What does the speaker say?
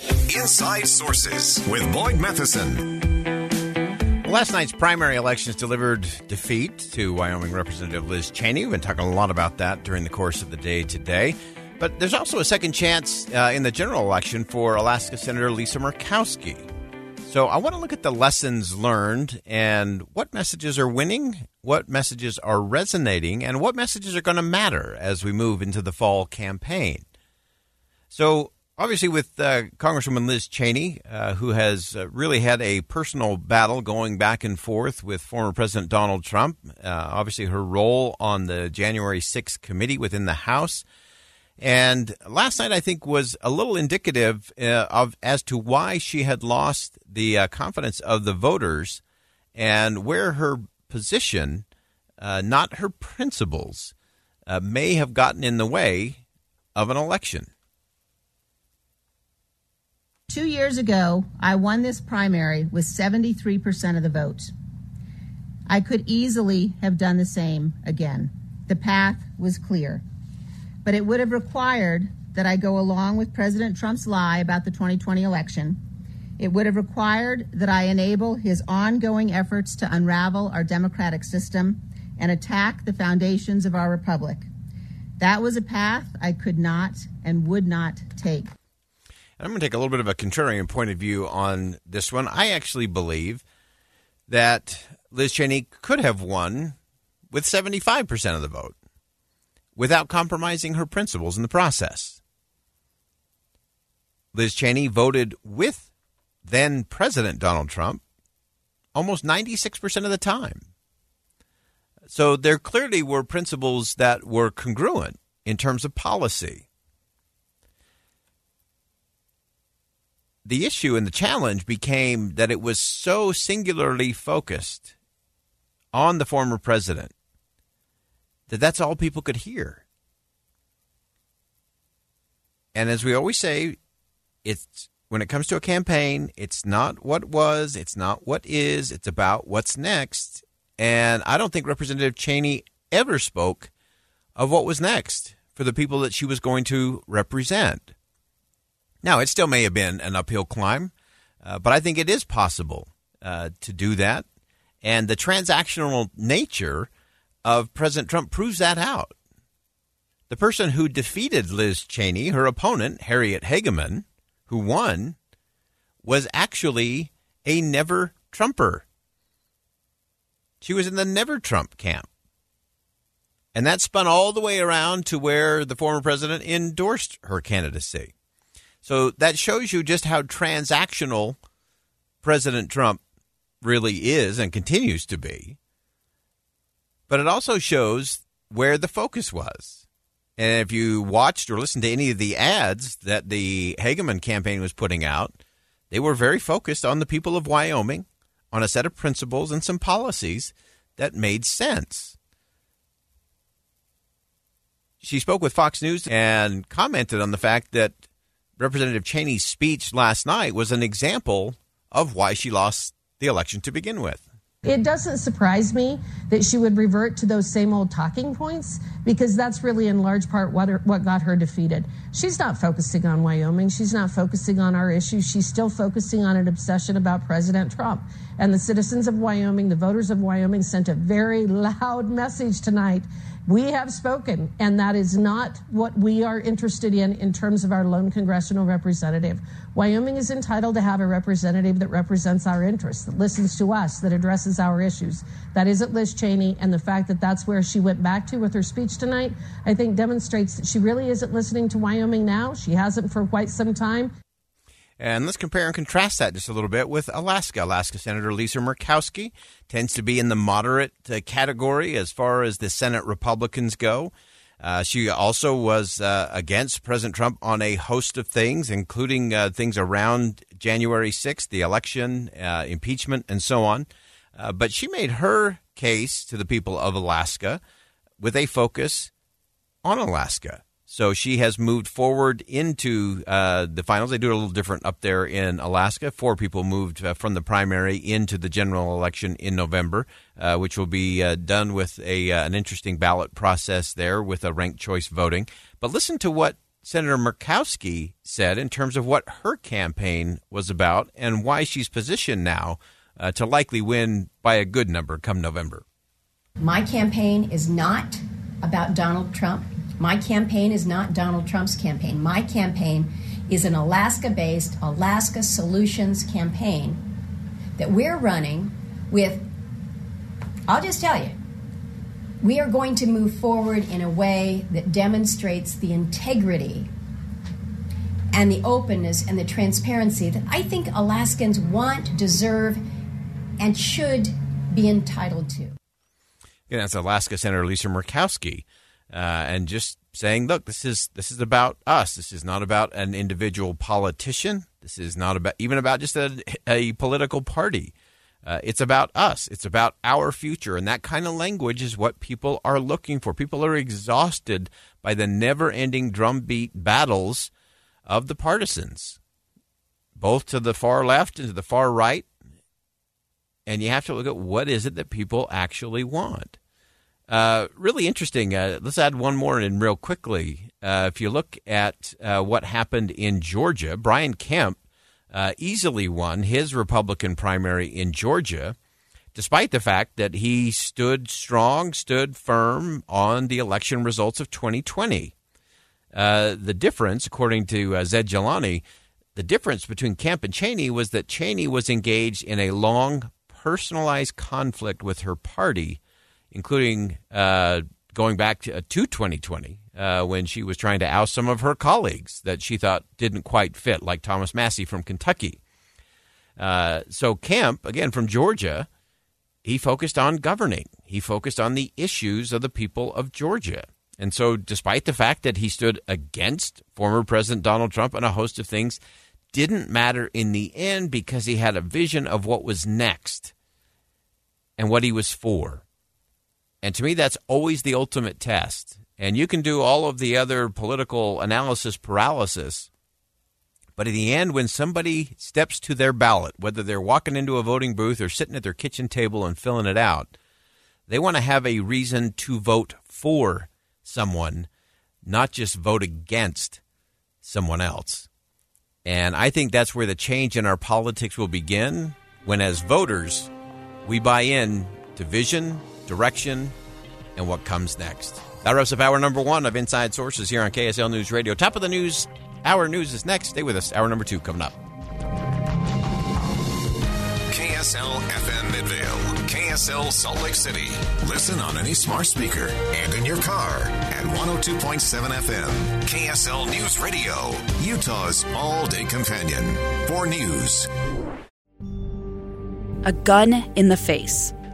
Inside Sources with Boyd Matheson. Last night's primary elections delivered defeat to Wyoming Representative Liz Cheney. We've been talking a lot about that during the course of the day today. But there's also a second chance uh, in the general election for Alaska Senator Lisa Murkowski. So I want to look at the lessons learned and what messages are winning, what messages are resonating, and what messages are going to matter as we move into the fall campaign. So obviously, with uh, Congresswoman Liz Cheney, uh, who has uh, really had a personal battle going back and forth with former President Donald Trump, uh, obviously her role on the January 6th committee within the House and last night, I think, was a little indicative uh, of as to why she had lost the uh, confidence of the voters and where her position, not her principles, may have gotten in the way of an election. Two years ago, I won this primary with 73% of the vote. I could easily have done the same again. The path was clear but it would have required that I go along with President Trump's lie about the 2020 election. It would have required that I enable his ongoing efforts to unravel our democratic system and attack the foundations of our republic. That was a path I could not and would not take. I'm going to take a little bit of a contrarian point of view on this one. I actually believe that Liz Cheney could have won with 75% of the vote without compromising her principles in the process. Liz Cheney voted with then President Donald Trump almost 96% of the time. So there clearly were principles that were congruent in terms of policy. The issue and the challenge became that it was so singularly focused on the former president that that's all people could hear. And as we always say, it's when it comes to a campaign, it's not what was, it's not what is, it's about what's next. And I don't think Representative Cheney ever spoke of what was next for the people that she was going to represent. Now, it still may have been an uphill climb, uh, but I think it is possible uh, to do that. And the transactional nature of President Trump proves that out. The person who defeated Liz Cheney, her opponent, Harriet Hageman, who won, was actually a never Trumper. She was in the never Trump camp. And that spun all the way around to where the former president endorsed her candidacy. So that shows you just how transactional President Trump really is and continues to be but it also shows where the focus was. And if you watched or listened to any of the ads that the Hageman campaign was putting out, they were very focused on the people of Wyoming, on a set of principles and some policies that made sense. She spoke with Fox News and commented on the fact that Representative Cheney's speech last night was an example of why she lost the election to begin with. It doesn't surprise me that she would revert to those same old talking points because that's really in large part what, her, what got her defeated. She's not focusing on Wyoming. She's not focusing on our issues. She's still focusing on an obsession about President Trump. And the citizens of Wyoming, the voters of Wyoming, sent a very loud message tonight We have spoken, and that is not what we are interested in in terms of our lone congressional representative. Wyoming is entitled to have a representative that represents our interests, that listens to us, that addresses our issues. That isn't Liz Cheney, and the fact that that's where she went back to with her speech tonight, I think demonstrates that she really isn't listening to Wyoming now. She hasn't for quite some time. And let's compare and contrast that just a little bit with Alaska. Alaska Senator Lisa Murkowski tends to be in the moderate uh, category as far as the Senate Republicans go. Uh, she also was uh, against President Trump on a host of things, including uh, things around January 6th, the election, uh, impeachment, and so on. But she made her case to the people of Alaska with a focus on Alaska. So she has moved forward into uh, the finals. They do it a little different up there in Alaska. Four people moved uh, from the primary into the general election in November, uh, which will be uh, done with a uh, an interesting ballot process there with a ranked choice voting. But listen to what Senator Murkowski said in terms of what her campaign was about and why she's positioned now uh, to likely win by a good number come November. My campaign is not about Donald Trump. My campaign is not Donald Trump's campaign. My campaign is an Alaska based Alaska Solutions campaign that we're running with, I'll just tell you, we are going to move forward in a way that demonstrates the integrity and the openness and the transparency that I think Alaskans want, deserve, and should be entitled to. Yeah, that's Alaska Senator Lisa Murkowski uh, and just saying, look, this is this is about us. This is not about an individual politician. This is not about even about just a, a political party. Uh, it's about us. It's about our future, and that kind of language is what people are looking for. People are exhausted by the never-ending drumbeat battles of the partisans, both to the far left and to the far right. And you have to look at what is it that people actually want. Uh, really interesting. Uh, let's add one more in real quickly. Uh, if you look at uh, what happened in Georgia, Brian Kemp uh, easily won his Republican primary in Georgia, despite the fact that he stood strong, stood firm on the election results of 2020. Uh, the difference, according to Zaid Jilani, the difference between Kemp and Cheney was that Cheney was engaged in a long, personalized conflict with her party including uh, going back to, uh, to 2020 uh, when she was trying to oust some of her colleagues that she thought didn't quite fit, like Thomas Massie from Kentucky. Uh, so Kemp, again from Georgia, he focused on governing. He focused on the issues of the people of Georgia. And so, despite the fact that he stood against former President Donald Trump and a host of things, didn't matter in the end because he had a vision of what was next and what he was for. And to me, that's always the ultimate test. And you can do all of the other political analysis paralysis. But in the end, when somebody steps to their ballot, whether they're walking into a voting booth or sitting at their kitchen table and filling it out, they want to have a reason to vote for someone, not just vote against someone else. And I think that's where the change in our politics will begin when, as voters, we buy in to vision, direction, and what comes next. That wraps up hour number one of Inside Sources here on KSL News Radio. Top of the news, hour news is next. Stay with us. Hour number two coming up. KSL FM Midvale, KSL Salt Lake City. Listen on any smart speaker and in your car at 102.7 FM. KSL News Radio, Utah's all day companion for news. A gun in the face.